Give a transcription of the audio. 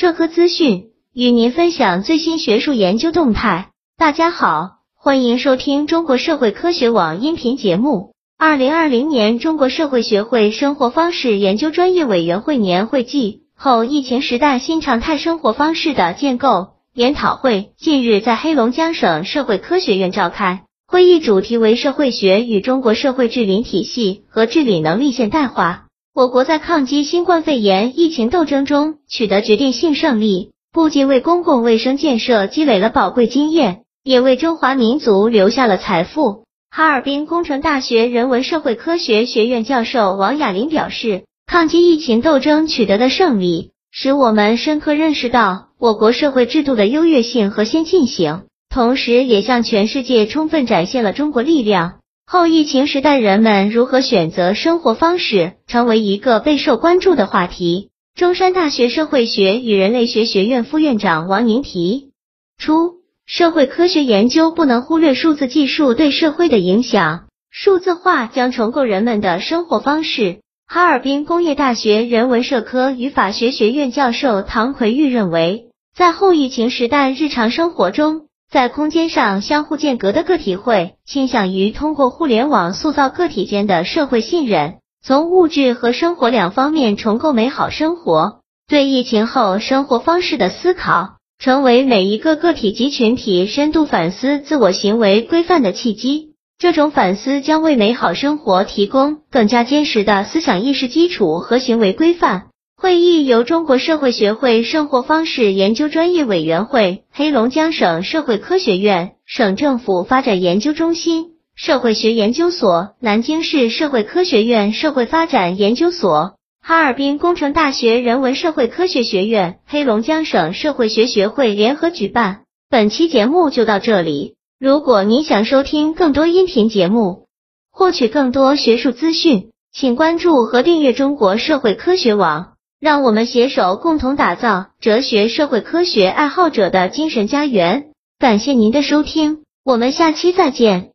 社科资讯，与您分享最新学术研究动态。大家好，欢迎收听中国社会科学网音频节目。二零二零年中国社会学会生活方式研究专业委员会年会暨后疫情时代新常态生活方式的建构研讨会近日在黑龙江省社会科学院召开。会议主题为社会学与中国社会治理体系和治理能力现代化。我国在抗击新冠肺炎疫情斗争中取得决定性胜利，不仅为公共卫生建设积累了宝贵经验，也为中华民族留下了财富。哈尔滨工程大学人文社会科学学院教授王雅林表示，抗击疫情斗争取得的胜利，使我们深刻认识到我国社会制度的优越性和先进性。同时，也向全世界充分展现了中国力量。后疫情时代，人们如何选择生活方式，成为一个备受关注的话题。中山大学社会学与人类学学院副院长王宁提出，社会科学研究不能忽略数字技术对社会的影响，数字化将重构人们的生活方式。哈尔滨工业大学人文社科与法学学院教授唐奎玉认为，在后疫情时代日常生活中，在空间上相互间隔的个体会倾向于通过互联网塑造个体间的社会信任，从物质和生活两方面重构美好生活。对疫情后生活方式的思考，成为每一个个体及群体深度反思自我行为规范的契机。这种反思将为美好生活提供更加坚实的思想意识基础和行为规范。会议由中国社会学会生活方式研究专业委员会、黑龙江省社会科学院、省政府发展研究中心、社会学研究所、南京市社会科学院社会发展研究所、哈尔滨工程大学人文社会科学学院、黑龙江省社会学学会联合举办。本期节目就到这里。如果您想收听更多音频节目，获取更多学术资讯，请关注和订阅中国社会科学网。让我们携手共同打造哲学社会科学爱好者的精神家园。感谢您的收听，我们下期再见。